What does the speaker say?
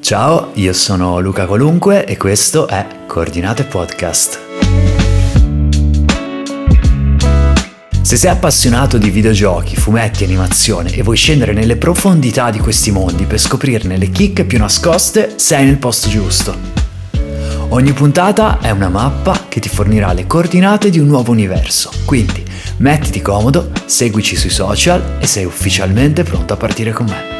Ciao, io sono Luca Qualunque e questo è Coordinate Podcast. Se sei appassionato di videogiochi, fumetti, animazione e vuoi scendere nelle profondità di questi mondi per scoprirne le chicche più nascoste, sei nel posto giusto. Ogni puntata è una mappa che ti fornirà le coordinate di un nuovo universo, quindi mettiti comodo, seguici sui social e sei ufficialmente pronto a partire con me.